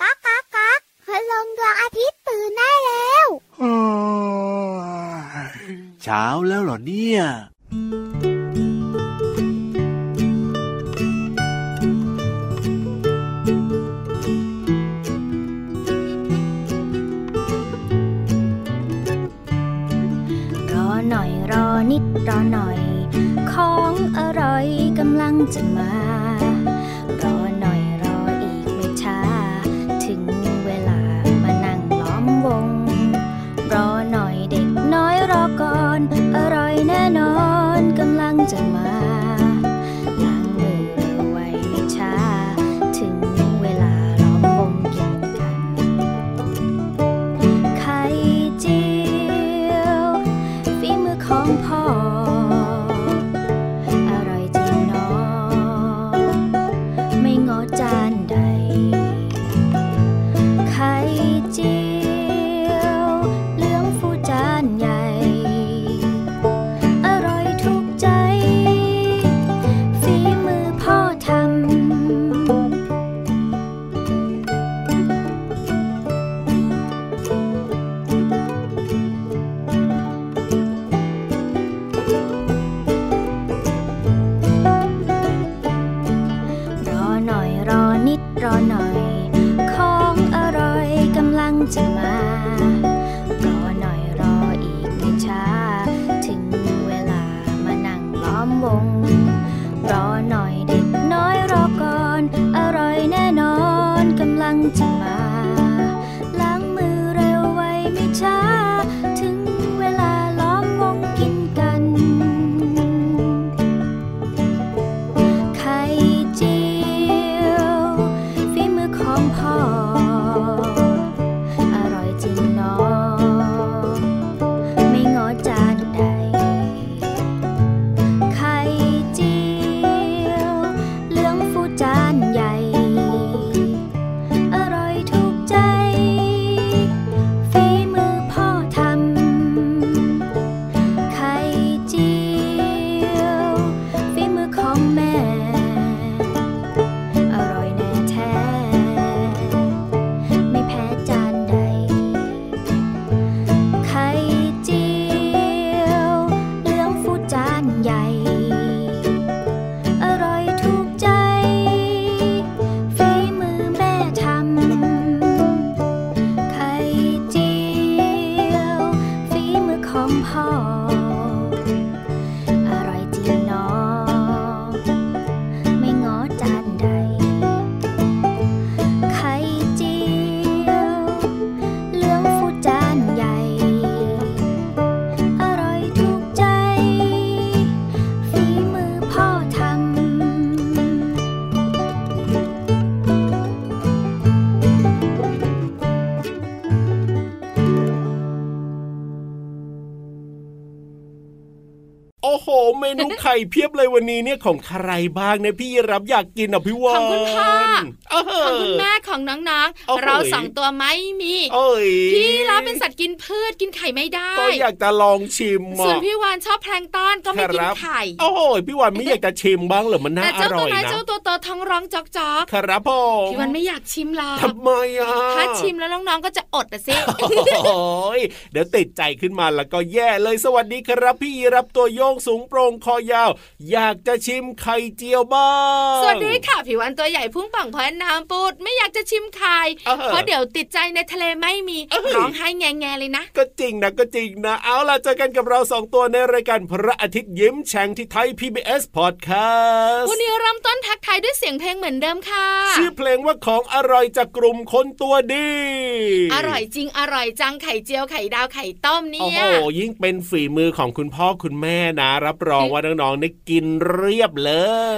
ก๊ากก๊ากก๊ากพลังดวงอาทิตย์ตื่นได้แล้วเช้าแล้วเหรอเนี่ยรอหน่อยรอนิดรอหน่อย ของอร่อยกำลังจะมา พ่ออ ก เพียบเลยวันนี้เนี่ยของใครบ้างเนี่ยพี่รับอยากกินอะพี่วานของคุณพ่อเออของคุณแม่ของน้องโอ้โหๆเราสองตัวไม่มีเอ้ยพี่รับเป็นสัตว์กินพืชกินไข่ไม่ได้ก็อยากจะลองชิมส่วนอะพี่วานชอบแพลงก์ต้อนก็ไม่กินครับไข่โอ้โหพี่วานไม่อยากจะชิมบ้างเหรอมันน่าแต่อเจ้าร่ตัอวยน้อยนะเจ้าตัวโตท้องร้องจอกจอกครับผมพี่วานไม่อยากชิมหรอกทำไมอะถ้าชิมแล้วน้องๆก็จะอดแต่สิโอ้ยเดี๋ยวติดใจขึ้นมาแล้วก็แย่เลยสวัสดีครับ พี่รับตัวโยงสูงโปร่งคอยาวอยากจะชิมไข่เจียวบ้างสวัสดีค่ะผิววันตัวใหญ่พุ่งป่องพอน้ำปูดไม่อยากจะชิมไข่เออเพราะเดี๋ยวติดใจในทะเลไม่มีเอ้ยร้องไห้แงๆเลยนะ ก็จริงนะก็จริงนะ เอาล่ะเจอกันกับเราสองตัวในรายการพระอาทิตย์ยิ้มแฉ่งที่ไทย PBS Podcast วันนี้เริ่มต้นทักทายด้วยเสียงเพลงเหมือนเดิมค่ะ ชื่อเพลงว่าของอร่อยจากกลุ่มคนตัวดี อร่อยจริงอร่อยจังไข่เจียวไข่ดาวไข่ต้มเนี่โอ้ยโหยิ่งเป็นฝีมือของคุณพ่อคุณแม่นะ รับรองว่าน้องๆได้กินเรียบเล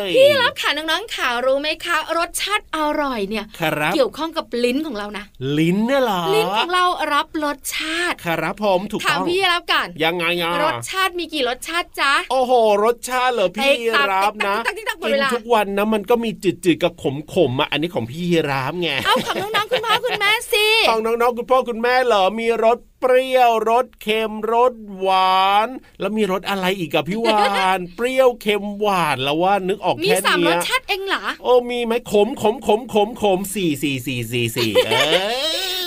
ยพี่รับค่ะน้องๆข่าวรู้ไหมคะรสชาติอร่อยเนี่ยครับเกี่ยวข้องกับลิ้นของเรานะ ลิ้นเนี่ยเหรอลิ้นของเรารับรสชาติครับผมถูกถามต้องพี่รับกันยังไงอะรสชาติมีกี่รสชาติจ๊ะโอ้โห รสชาติเหรอพี่ติ๊กตักรับนะติ๊กตักติ๊กตักหมดกิเวนลาทุกวันนะมันก็มีจืดๆกับขมๆอะอันนี้ของพี่รับไงเอาของน้องๆคุณพ่อคุณแม่สิของน้องๆคุณพ่อคุณแม่เหรอมีรสเปรี้ยวรสเค็มรสหวาน แล้วมีรสอะไรอีกกับพี่วานเปรี้ยวเค็มหวานแล้วว่านึกออกมีแค่สามรเนี้สยชาติเองเหรอโอ้มีไหมขมขมขมขมขมสี่สี่สี่สี่สี่เอ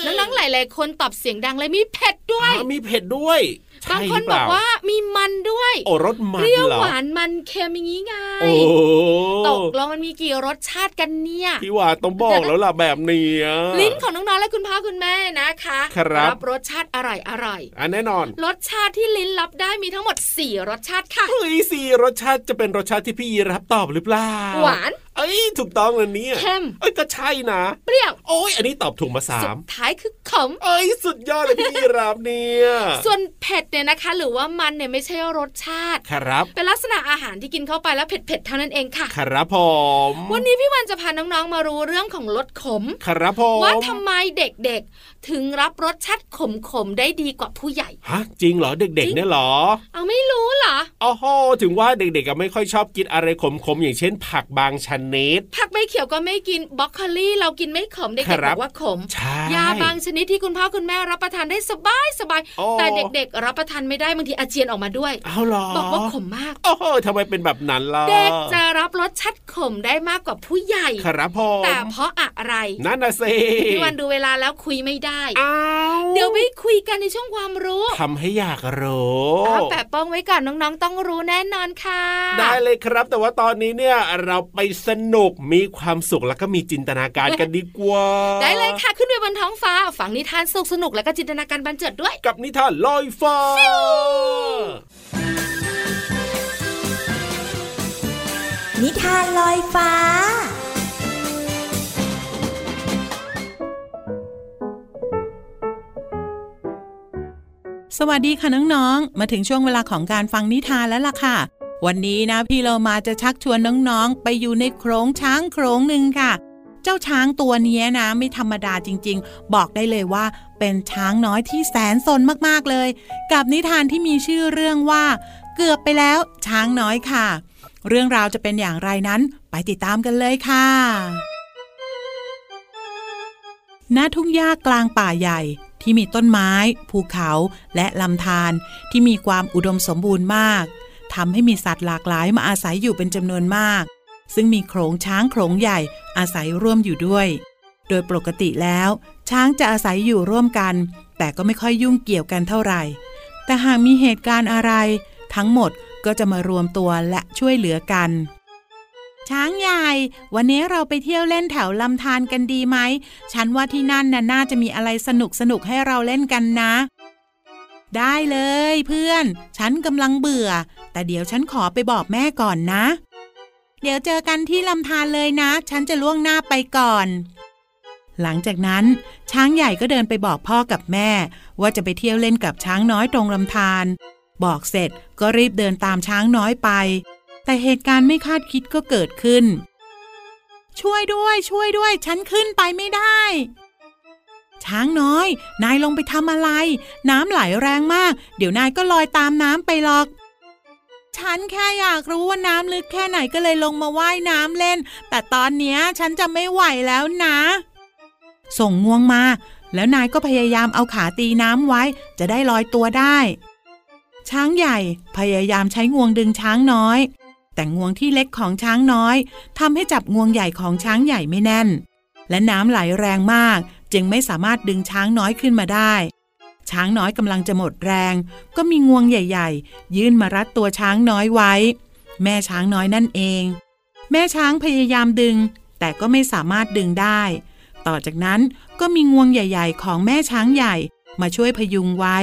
อน้องๆหลายๆคนตอบเสียงดังเลยมีเผ็ดด้วยอ่ามีเผ็ดด้วย บางใช่คนหรืบอกเปล่ว่ามีมันด้วยโอ้รสมัเปนรี้ยวเหรอหวานมันเค็มอย่างนี้ไงโอ้ตกลงมันมีกี่รสชาติกันเนี่ยพี่วานต้องบอกแล้วล่ะแบบเนี้ยลิ้นของน้องๆและคุณพ่อคุณแม่นะคะครับรสชาติอร่อยอร่อยอันแน่นอน รสชาติที่ลิ้นรับได้มีทั้งหมด 4 รสชาติค่ะเฮ้ยสี่รสชาติจะเป็นรสชาติที่พี่ยีรับตอบหรือเปล่าหวานเอ้ยถูกต้องเลยเนี่ยเค็มเอ้ยก็ใช่นะเปรี้ยวโอ้ยอันนี้ตอบถูกมาสาสุมดท้ายคือขมเอ้ยสุดยอดเลยพี่ยีรับเนี่ยส่วนเผ็ดเนี่ยนะคะ หรือว่ามันเนี่ยไม่ใช่รสชาติครับเป็นลักษณะอาหารที่กินเข้าไปแล้วเผ็ดๆเท่านั้นเองค่ะ ครับผมวันนี้พี่วันจะพาน้องๆมารู้เรื่องของรสขม ครับผมว่าทำไมเด็กๆ ถึงรับรสชาติขมๆได้ดีกว่าผู้ใหญ่ฮะจริงเหรอเด็กๆเนี่ยเหรอเอาไม่รู้เหรออ๋อโหถึงว่าเด็กๆก็ไม่ค่อยชอบกินอะไรขมๆอย่างเช่น ผักบางชนิดผักใบเขียวก็ไม่กินบล็อกโคลี่เรากินไม่ขมเด็กคๆรับบอกว่าขมใช่ยาบางชนิดที่คุณพ่อคุณแม่รับประทานได้สบายสบายโอ้แต่เด็กๆ รับประทานไม่ได้บางทีอาเจียนออกมาด้วยเอาเหรอบอกว่าขมมากโอ้โหทำไมเป็นแบบนั้นล่ะเด็กจะรับรสชาติขมได้มากกว่าผู้ใหญ่ครับผมแต่เพราะอะไรนั่นน่ะสิพี่วันดูเวลาแล้วคุยไม่ได้อ้าวเดี๋ยวไปคุยกันในช่วงความรู้ทำให้อยากรู้เอาแปะป้องไว้ก่อนน้องๆ ต้องรู้แน่นอนค่ะ ได้เลยครับ แต่ว่าตอนนี้เนี่ยเราไปสนุกมีความสุขแล้วก็มีจินตนาการกันดีกว่า ได้เลยค่ะ ขึ้นไปบนท้องฟ้าฝังนิทานสุขสนุกและก็จินตนาการบันเจิดด้วย กับนิทานลอยฟ้านิทานลอยฟ้าสวัสดีค่ะน้องๆ มาถึงช่วงเวลาของการฟังนิทานแล้วล่ะค่ะ วันนี้นะพี่เรามาจะชักชวนน้องๆ ไปอยู่ในโขรงช้างโขรงหนึ่งค่ะ เจ้าช้างตัวนี้นะ ไม่ธรรมดาจริง ๆ บอกได้เลยว่า เป็นช้างน้อยที่แสนสนมากๆเลย กับนิทานที่มีชื่อเรื่องว่า เกือบไปแล้วช้างน้อยค่ะ เรื่องราวจะเป็นอย่างไรนั้นไปติดตามกันเลยค่ะณทุ่งหญ้ากลางป่าใหญ่ที่มีต้นไม้ ภูเขาและลำธารที่มีความอุดมสมบูรณ์มาก ทำให้มีสัตว์หลากหลายมาอาศัยอยู่เป็นจำนวนมาก ซึ่งมีโขลงช้างโขลงใหญ่อาศัยร่วมอยู่ด้วย โดยปกติแล้ว ช้างจะอาศัยอยู่ร่วมกัน แต่ก็ไม่ค่อยยุ่งเกี่ยวกันเท่าไหร่ แต่หากมีเหตุการณ์อะไร ทั้งหมดก็จะมารวมตัวและช่วยเหลือกันช้างใหญ่ วันนี้เราไปเที่ยวเล่นแถวลำธารกันดีไหม ฉันว่าที่นั่นน่ะน่าจะมีอะไรสนุกสนุกให้เราเล่นกันนะ ได้เลยเพื่อน ฉันกำลังเบื่อ แต่เดี๋ยวฉันขอไปบอกแม่ก่อนนะ เดี๋ยวเจอกันที่ลำธารเลยนะ ฉันจะล่วงหน้าไปก่อน หลังจากนั้น ช้างใหญ่ก็เดินไปบอกพ่อกับแม่ ว่าจะไปเที่ยวเล่นกับช้างน้อยตรงลำธารบอกเสร็จก็รีบเดินตามช้างน้อยไป แต่เหตุการณ์ไม่คาดคิดก็เกิดขึ้น ช่วยด้วย ช่วยด้วย ฉันขึ้นไปไม่ได้ ช้างน้อย นายลงไปทำอะไร น้ำไหลแรงมาก เดี๋ยวนายก็ลอยตามน้ำไปหรอก ฉันแค่อยากรู้ว่าน้ำลึกแค่ไหนก็เลยลงมาว่ายน้ำเล่น แต่ตอนเนี้ยฉันจะไม่ไหวแล้วนะ ส่งงวงมา แล้วนายก็พยายามเอาขาตีน้ำไว้ จะได้ลอยตัวได้ ช้างใหญ่พยายามใช้งวงดึงช้างน้อย แต่งวงที่เล็กของช้างน้อยทำให้จับงวงใหญ่ของช้างใหญ่ไม่แน่น และน้ำไหลแรงมาก จึงไม่สามารถดึงช้างน้อยขึ้นมาได้ ช้างน้อยกำลังจะหมดแรง ก็มีงวงใหญ่ ๆ ยื่นมารัดตัวช้างน้อยไว้ แม่ช้างน้อยนั่นเอง แม่ช้างพยายามดึง แต่ก็ไม่สามารถดึงได้ ต่อจากนั้นก็มีงวงใหญ่ ๆ ของแม่ช้างใหญ่มาช่วยพยุงไว้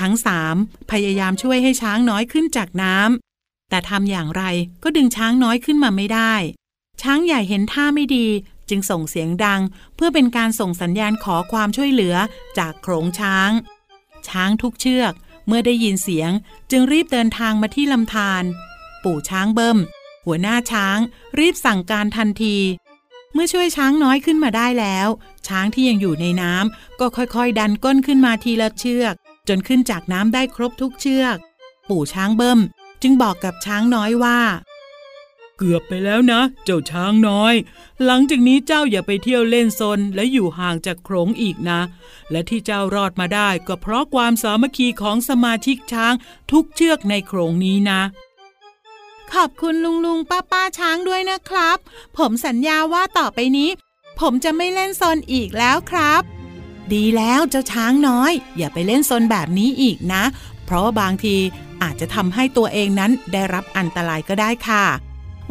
ทั้งสามพยายามช่วยให้ช้างน้อยขึ้นจากน้ำแต่ทำอย่างไรก็ดึงช้างน้อยขึ้นมาไม่ได้ ช้างใหญ่เห็นท่าไม่ดี จึงส่งเสียงดัง เพื่อเป็นการส่งสัญญาณขอความช่วยเหลือจากโขลงช้าง ช้างทุกเชือก เมื่อได้ยินเสียง จึงรีบเดินทางมาที่ลำธารปู่ช้างเบิ้มหัวหน้าช้าง รีบสั่งการทันที เมื่อช่วยช้างน้อยขึ้นมาได้แล้ว ช้างที่ยังอยู่ในน้ำก็ค่อยๆ ดันก้นขึ้นมาทีละเชือก จนขึ้นจากน้ำได้ครบทุกเชือก ปู่ช้างเบิ้มจึงบอกกับช้างน้อยว่า เกือบไปแล้วนะ เจ้าช้างน้อย หลังจากนี้เจ้าอย่าไปเที่ยวเล่นซนและอยู่ห่างจากโขลงอีกนะ และที่เจ้ารอดมาได้ก็เพราะความสามัคคีของสมาชิกช้างทุกเชือกในโขลงนี้นะ ขอบคุณลุงลุงป้าป้าช้างด้วยนะครับ ผมสัญญาว่าต่อไปนี้ ผมจะไม่เล่นซนอีกแล้วครับ ดีแล้วเจ้าช้างน้อย อย่าไปเล่นซนแบบนี้อีกนะ เพราะบางทีอาจจะทำให้ตัวเองนั้นได้รับอันตรายก็ได้ค่ะ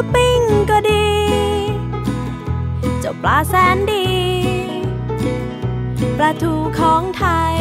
รือปิ้งก็ดี เจ้าปลาแสนดี ปลาทูของไทย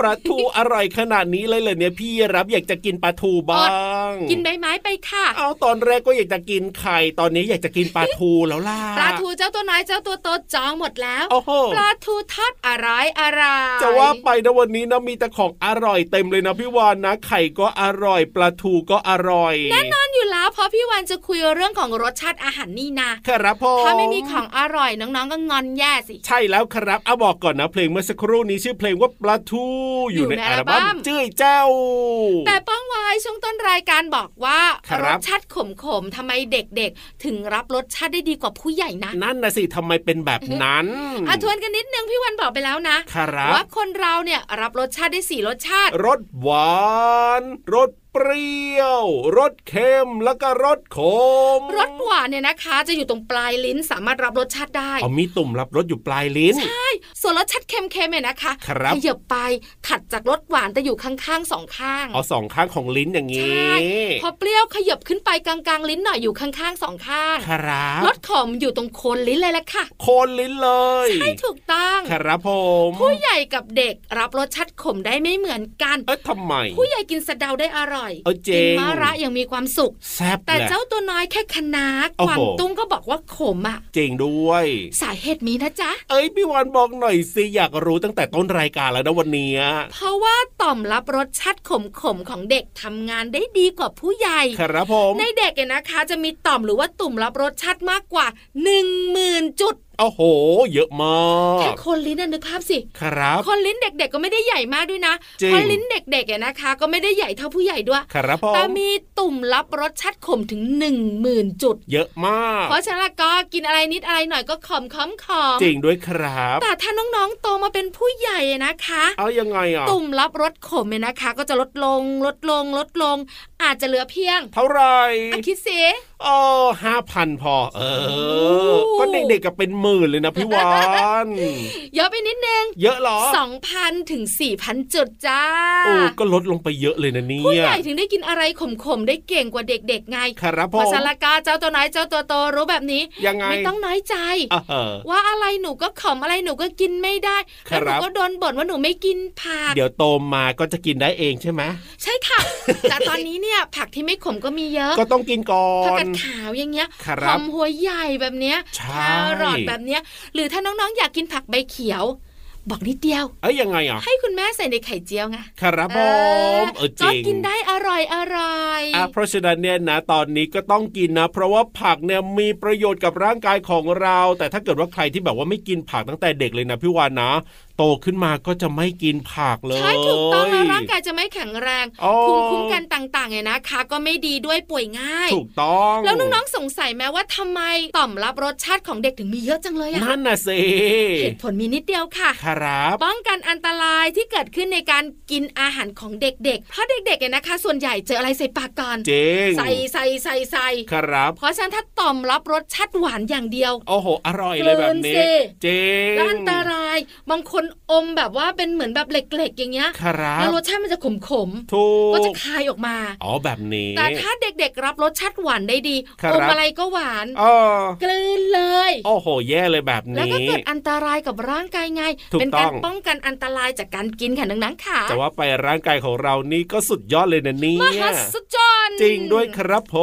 ปลาทูอร่อยขนาดนี้เลยเหรอเนี่ยพี่รับอยากจะกินปลาทูบ้าง กินใบไม้ไปค่ะ เอาตอนแรกก็อยากจะกินไข่ตอนนี้อยากจะกินปลาทูแล้วล่ะปลาทูเจ้าตัวน้อยเจ้าตัวโตจองหมดแล้วโอ้โหปลาทูทอดอะไรอะไรจะว่าไปนะวันนี้นะมีแต่ของอร่อยเต็มเลยนะพี่วานนะ ไข่ก็อร่อยปลาทูก็อร่อยแน่นอนอยู่แล้วเพราะพี่วันจะคุยเรื่องของรสชาติอาหารนี่นาครับพ่อถ้าไม่มีของอร่อยน้องๆก็งอนแย่สิ ใช่แล้วครับเอาบอกก่อนนะเพลงเมื่อสักครู่นี้ชื่อเพลงว่าปลาทูอยู่ในอยู่ในอัลบั้มอัลบั้มจื้อยเจ้า แต่ป้องไว้ช่วงต้นรายการบอกว่าครับรสชาติขมๆทำไมเด็กๆ ถึงรับรสชาติได้ดีกว่าผู้ใหญ่นะนั่นนะสิทำไมเป็นแบบนั้นอะทวนกันนิดนึงพี่วันบอกไปแล้วนะครับว่าคนเราเนี่ยรับรสชาติได้สี่รสชาติรสหวานรสเปรี้ยวรสเค็มแล้วก็รสขมรสหวานเนี่ยนะคะ จะอยู่ตรงปลายลิ้นสามารถรับรสชาติได้เอามีตุ่มรับรสอยู่ปลายลิ้นใช่ส่วนรสชาติเค็มๆเนี่ยนะคะครับขยับไปถัดจากรสหวานแต่อยู่ข้างๆสองข้างเอาสองข้างของลิ้นอย่างใชนี้่พอเปรี้ยวขยับขึ้นไปกลางๆลิ้นหน่อยอยู่ข้างๆสองข้างครับรสขมอยู่ตรงโคนลิ้นเลยละค่ะ โคนลิ้นเลยใช่ถูกต้องครับผมผู้ใหญ่กับเด็กรับรสชาติขมได้ไม่เหมือนกันเอ้ยทำไม ผู้ใหญ่กินสะเดาได้อร่อยเออเจ๋กิงมะระยังมีความสุขแซ่บแต่แหละเจ้าตัวน้อยแค่คะน้าโอ้คโหวามตุ้งก็บอกว่าขมอะเจ๋งด้วย สาเหตุมีนะจ๊ะ เอ้ยพี่วานบอกหน่อยสิอยากรู้ตั้งแต่ต้นรายการแล้วนะวันเนี้ยเพราะว่าต่อมรับรสชาติขมๆของเด็กทำงานได้ดีกว่าผู้ใหญ่ครับผมในเด็กเนี่ยนะคะ จะมีต่อมหรือว่าตุ่มรับรสชาติมากกว่า 1 0,000 จุด โอ้โห เยอะมาแค่กคนลิ้นน่ะนึกภาพสิครับ คนลิ้นเด็ก ๆ ก็ไม่ได้ใหญ่มากด้วยนะจริงคนลิ้นเด็กๆเนี่ยนะคะ ก็ไม่ได้ใหญ่เท่าผู้ใหญ่ด้วยครับผแต่มมีตุ่มรับรสชาติขมถึง1 0,000จุด เยอะมาก เพราะฉะนั้นก็กินอะไรนิดอะไรหน่อยก็ขมขมขมจริงด้วยครับ แต่ถ้าน้องๆโตมาเป็นผู้ใหญ่นะคะ เอายังไงอะตุ่มรับรสขมเนี่ยนะคะ ก็จะลดลงลดลงลดลง อาจจะเหลือเพียง เท่าไหร่อะคิดสิ อ๋อห้าพันพอ เออโอ้ก็เด็กๆกับเป็นหมื่นเลยนะพี่วานเยอะไปนิดนึง เยอะเหรอสองพันถึงสี่พันจุดจ้า โอ้ก็ลดลงไปเยอะเลยนะเนี่ผู้ยใหญ่ถึงได้กินอะไรขมๆ ได้เก่งกว่าเด็กๆไงครับผพอมสารกาเจ้าตัวน้อยเจ้าตัวโตรู้แบบนี้ ยังไง ไม่ต้องน้อยใจอะเออว่าอะไรหนูก็ขมอะไรหนูก็กินไม่ได้ครับแล้วหนูก็โดนบ่นว่าหนูไม่กินผัก เดี๋ยวโตมาก็จะกินได้เองใช่ไหมใช่ค่ะ แต่ตอนนี้เนี่ยเนี่ยผักที่ไม่ขมก็มีเยอะ ก็ต้องกินก่อผักนกาดขาวอย่างเงี้ยครับหอมหัวใหญ่แบบเนี้ยใช่แครอทแบบเนี้ย หรือถ้าน้องๆอยากกินผักใบเขียวบอกนิดเดียว เอ้ยยังไงอะ ให้คุณแม่ใส่ในไข่เจียวไง ครับผมเออจก็ริงกินได้อร่อยอร่อยอะเพราะฉะนั้นเนี่ยนะตอนนี้ก็ต้องกินนะ เพราะว่าผักเนี่ยมีประโยชน์กับร่างกายของเรา แต่ถ้าเกิดว่าใครที่แบบว่าไม่กินผักตั้งแต่เด็กเลยนะพี่วานนะโตขึ้นมาก็จะไม่กินผักเลยใช่ถูกต้องนะร่างกายจะไม่แข็งแรงโอ้ภูมิคุ้มกันต่างๆเนี่ยนะคะ ก็ไม่ดีด้วยป่วยง่าย ถูกต้อง แล้วน้องๆสงสัยไหมว่าทำไมต่อมรับรสชาติของเด็กถึงมีเยอะจังเลยอะนั่นน่ะสิเหตุผลมีนิดเดียวค่ะครับป้องกันอันตรายที่เกิดขึ้นในการกินอาหารของเด็กๆ เพราะเด็กๆเนี่ยนะคะ ส่วนใหญ่เจออะไรใส่ปากก่อนจริงใส่ใส่ใส่ใส่ครับ เพราะฉะนั้นถ้าต่อมรับรสชาติหวานอย่างเดียว โอ้โห อร่อยเลยแบบนี้กลืนสิจริงก็อันตรายบางคนอมแบบว่าเป็นเหมือนแบบเหล็กๆอย่างเงี้ยครัแล้วบรสชาติมันจะขมถูๆกก็จะคายออกมาอ๋อแบบนี้ แต่ถ้าเด็กๆรับรสชาติหวานได้ดีครับอมอะไรก็หวานเออกลืนเลย โอ้โห แย่เลยแบบแล้วก็นี้เกิดอันตรายกับร่างกายไงถูกเป็นต้กาอรงป้องกันอันตรายจากการกินค่ะนังๆค่ะแต่ว่าไปร่างกายของเรานี่ก็สุดยอดเลยนะเนี่มยหัศจรรย์จริงด้วยครับผ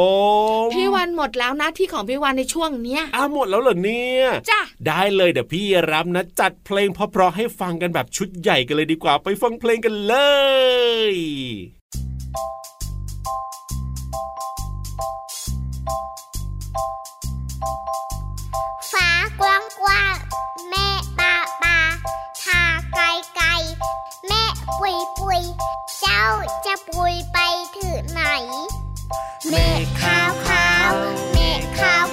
มพี่วันหมดแล้วหน้าที่ของพี่วันในช่วงเนี้ยอ้าวหมดแล้วเหรอเนี่ยจ้ะได้เลยเดี๋ยวพี่รับนะจัดเพลงเพราะๆให้ฟังกันแบบชุดใหญ่กันเลยดีกว่า ไปฟังเพลงกันเลยฟ้ากว้างกว้างแม่ปาปาทาไกลไกลแม่ปุยปุยเจ้าจะปุยไปถึงไหน เมฆขาวขาวเมฆขาว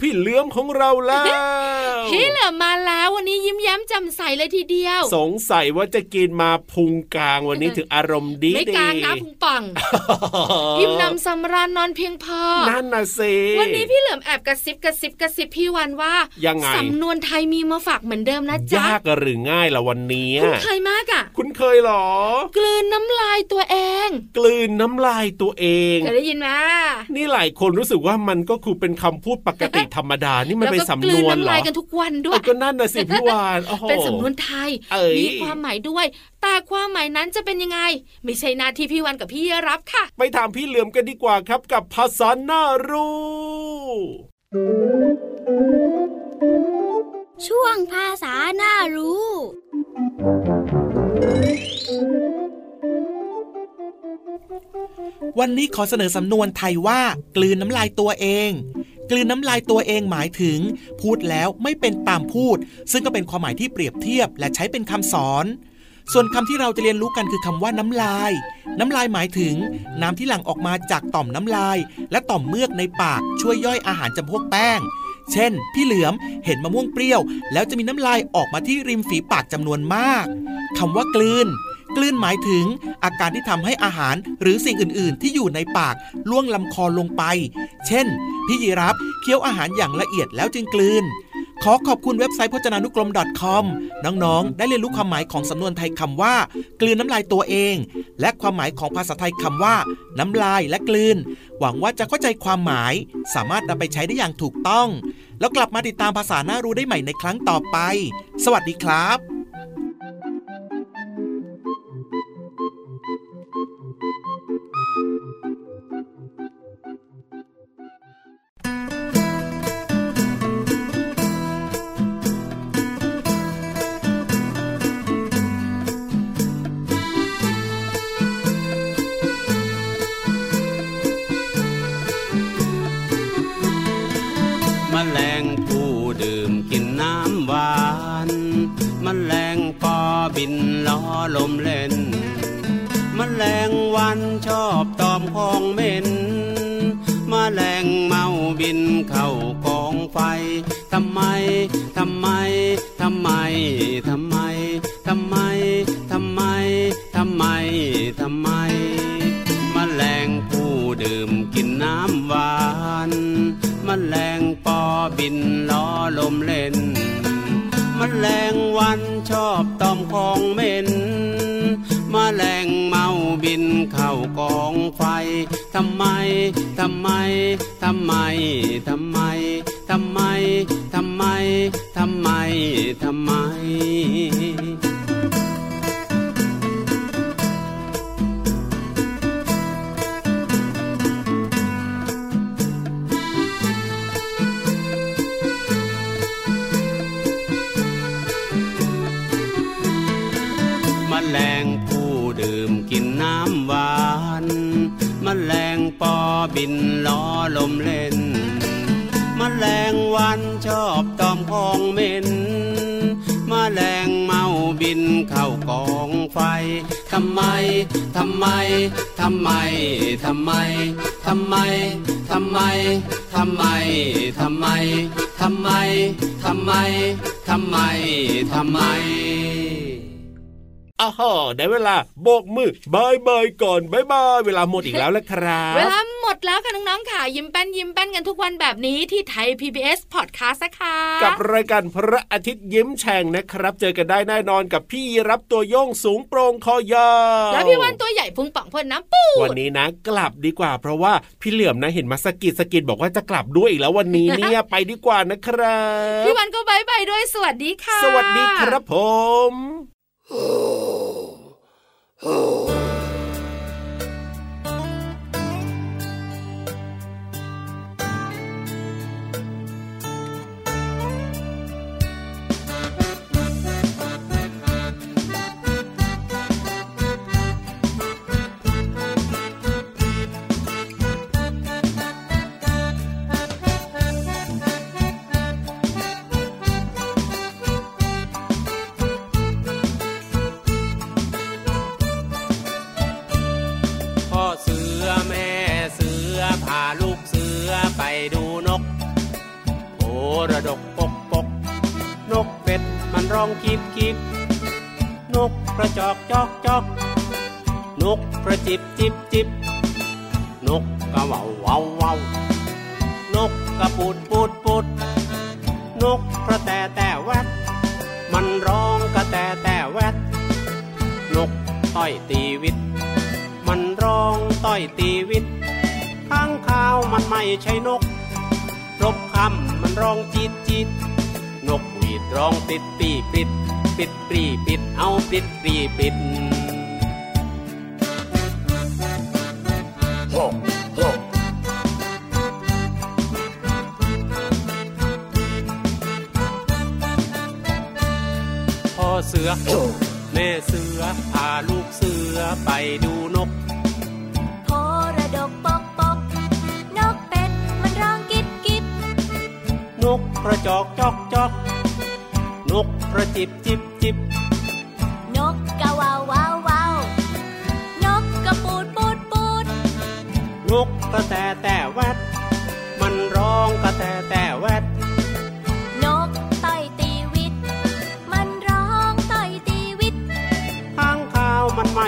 พี่เหลือมของเราแล้ววพี่เหลือมาแล้ววันนี้ยิ้มแย้มแจ่มใสเลยทีเดียว สงสัยว่าจะกินมาพุงกลางวันนี้ถึงอารมณ์ดีไม่ดีกลางนะพุงป่องอิ่มหนำสำราญนอนเพียงพอนั่นน่ะสิวันนี้พี่เหลือมแอบกระซิบกระซิบกระซิบพี่วันว่ายังไงสำนวนไทยมีมาฝากเหมือนเดิมนะจ๊ะยากหรือง่ายละวันนี้คุ้นเคยมากอะคุณเคยเหรอกลืนน้ำลายตัวเอง กลืนน้ำลายตัวเองเคยได้ยินไหมนี่หลายคนรู้สึกว่ามันก็คือเป็นคำพูดปกติธรรมดา นี่มันแล้วเป็นก็สำกนลืนวนเหรน้ำอลายกันทุกวันด้วเอยอก็นั่นน่ะสิพี่วานโอ้โหเป็นสำนวนไทยเอ้ยมีความหมายด้วย แต่ความหมายนั้นจะเป็นยังไง ไม่ใช่หนาที่พี่วันกับพี่รับค่ะ ไปถามพี่เหลือมกันดีกว่าครับ กับภาษาหน้ารู้ช่วงภาษาหน้ารู้วันนี้ขอเสนอสำนวนไทยว่า กลืนน้ำลายตัวเอง กลืนน้ำลายตัวเองหมายถึง พูดแล้วไม่เป็นตามพูด ซึ่งก็เป็นความหมายที่เปรียบเทียบและใช้เป็นคำสอนส่วนคำที่เราจะเรียนรู้กันคือคำว่าน้ำลาย น้ำลายหมายถึง น้ำที่หลั่งออกมาจากต่อมน้ำลาย และต่อมเมือกในปากช่วยย่อยอาหารจำพวกแป้ง เช่น พี่เหลือมเห็นมะม่วงเปรี้ยว แล้วจะมีน้ำลายออกมาที่ริมฝีปากจำนวนมากคำว่ากลืน กลืนหมายถึง อาการที่ทำให้อาหารหรือสิ่งอื่น ๆ ที่อยู่ในปากล่วงลำคอลงไป เช่น พี่ยีรับเคี้ยวอาหารอย่างละเอียดแล้วจึงกลืน ขอขอบคุณเว็บไซต์พจนานุกรม .com น้องๆ ได้เรียนรู้ความหมายของสำนวนไทยคำว่า กลืนน้ำลายตัวเอง และความหมายของภาษาไทยคำว่า น้ำลายและกลืน หวังว่าจะเข้าใจความหมาย สามารถนำไปใช้ได้อย่างถูกต้อง แล้วกลับมาติดตามภาษาหน้ารู้ได้ใหม่ในครั้งต่อไป สวัสดีครับ บินล้อลมเล่นมแมลงวันชอบตอมของเหม็นมแมลงเมาบินเข้ากองไฟทำไม ทำไม ทำไม ทำไม ทำไม ทำไม ทำไม ทำไมม ของเหม็นมแมลงเมาบินเข้ากองไฟ ทำไม ทำไม ทำไม ทำไม ทำไม ทำไม ทำไม ทำไม ทำไม ทำไม ทำไม ทำไม อ้าวได้เวลาโบกมือบายบายก่อนบายบายเวลาหมดอีกแล้วละครับเวลาหมดแล้วค่ะน้องๆค่ะ ยิ้มแป้นยิ้มแป้นกันทุกวันแบบนี้ที่ไทย PBS Podcast นะคะกับรายการพระอาทิตย์ยิ้มแฉ่งนะครับ เจอกันได้แน่นอนกับพี่รับตัวโยงสูงโปร่งคอยาวแล้วพี่วันตัวใหญ่พุงป่องพ่นน้ำปูวันนี้นะ กลับดีกว่า เพราะว่าพี่เหลือมนะเห็นมาสะกิดสะกิดบอกว่าจะกลับด้วยอีกแล้ววันนี้เนี่ยไปดีกว่านะครับพี่วันก็บายบายด้วยสวัสดีค่ะ สวัสดีครับผม oh, oh. จิบจิบจิบนกกระว่าววาววาวนกกระปูดปูดปูดนกกระแตแต่แวดมันร้องกระแตแต่แวดนกต้อยตีวิต มันร้องต้อยตีวิตข้างข้าวมันไม่ใช่นกรบคำมันร้องจีดจีดนกหวีดร้องปิดปีปิด ปิดปีปิดเอาปิดปีปิด เสือ แม่เสือพาลูกเสือไปดูนกโพระดกปกปกนกเป็ดมันร้องกิบกิบนกกระจอกจอกจอกนกกระจิบจิบจิบนกกะวาววาววาวนกกระปูดปูดปูดนกกระแตแต่แวดมันร้องกระแตแต่แวด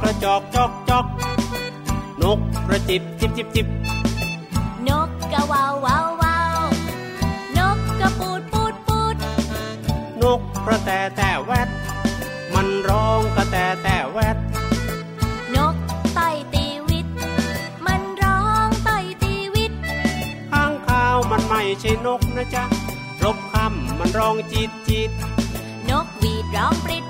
กกระจอกจอกจอกนกกระจิบจิบจิบจิบนกกะวาววาววาวนกกระปูดปูดปูดนกกระแตแต่แวดมันร้องกระแตแต่แวดนกต่อยตีวิต มันร้องต่อยตีวิตข้างข้าวมันไม่ใช่นกนะจ๊ะรบคำมันร้องจีดจีดนกหวีดร้องปริดปรีปริด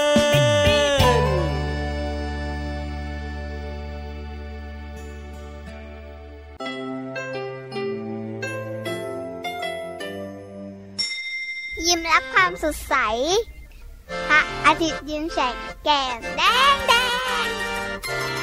ิ้มรับความสดใส พระอาทิตย์ยิ้มแฉกแก้มแดงแดง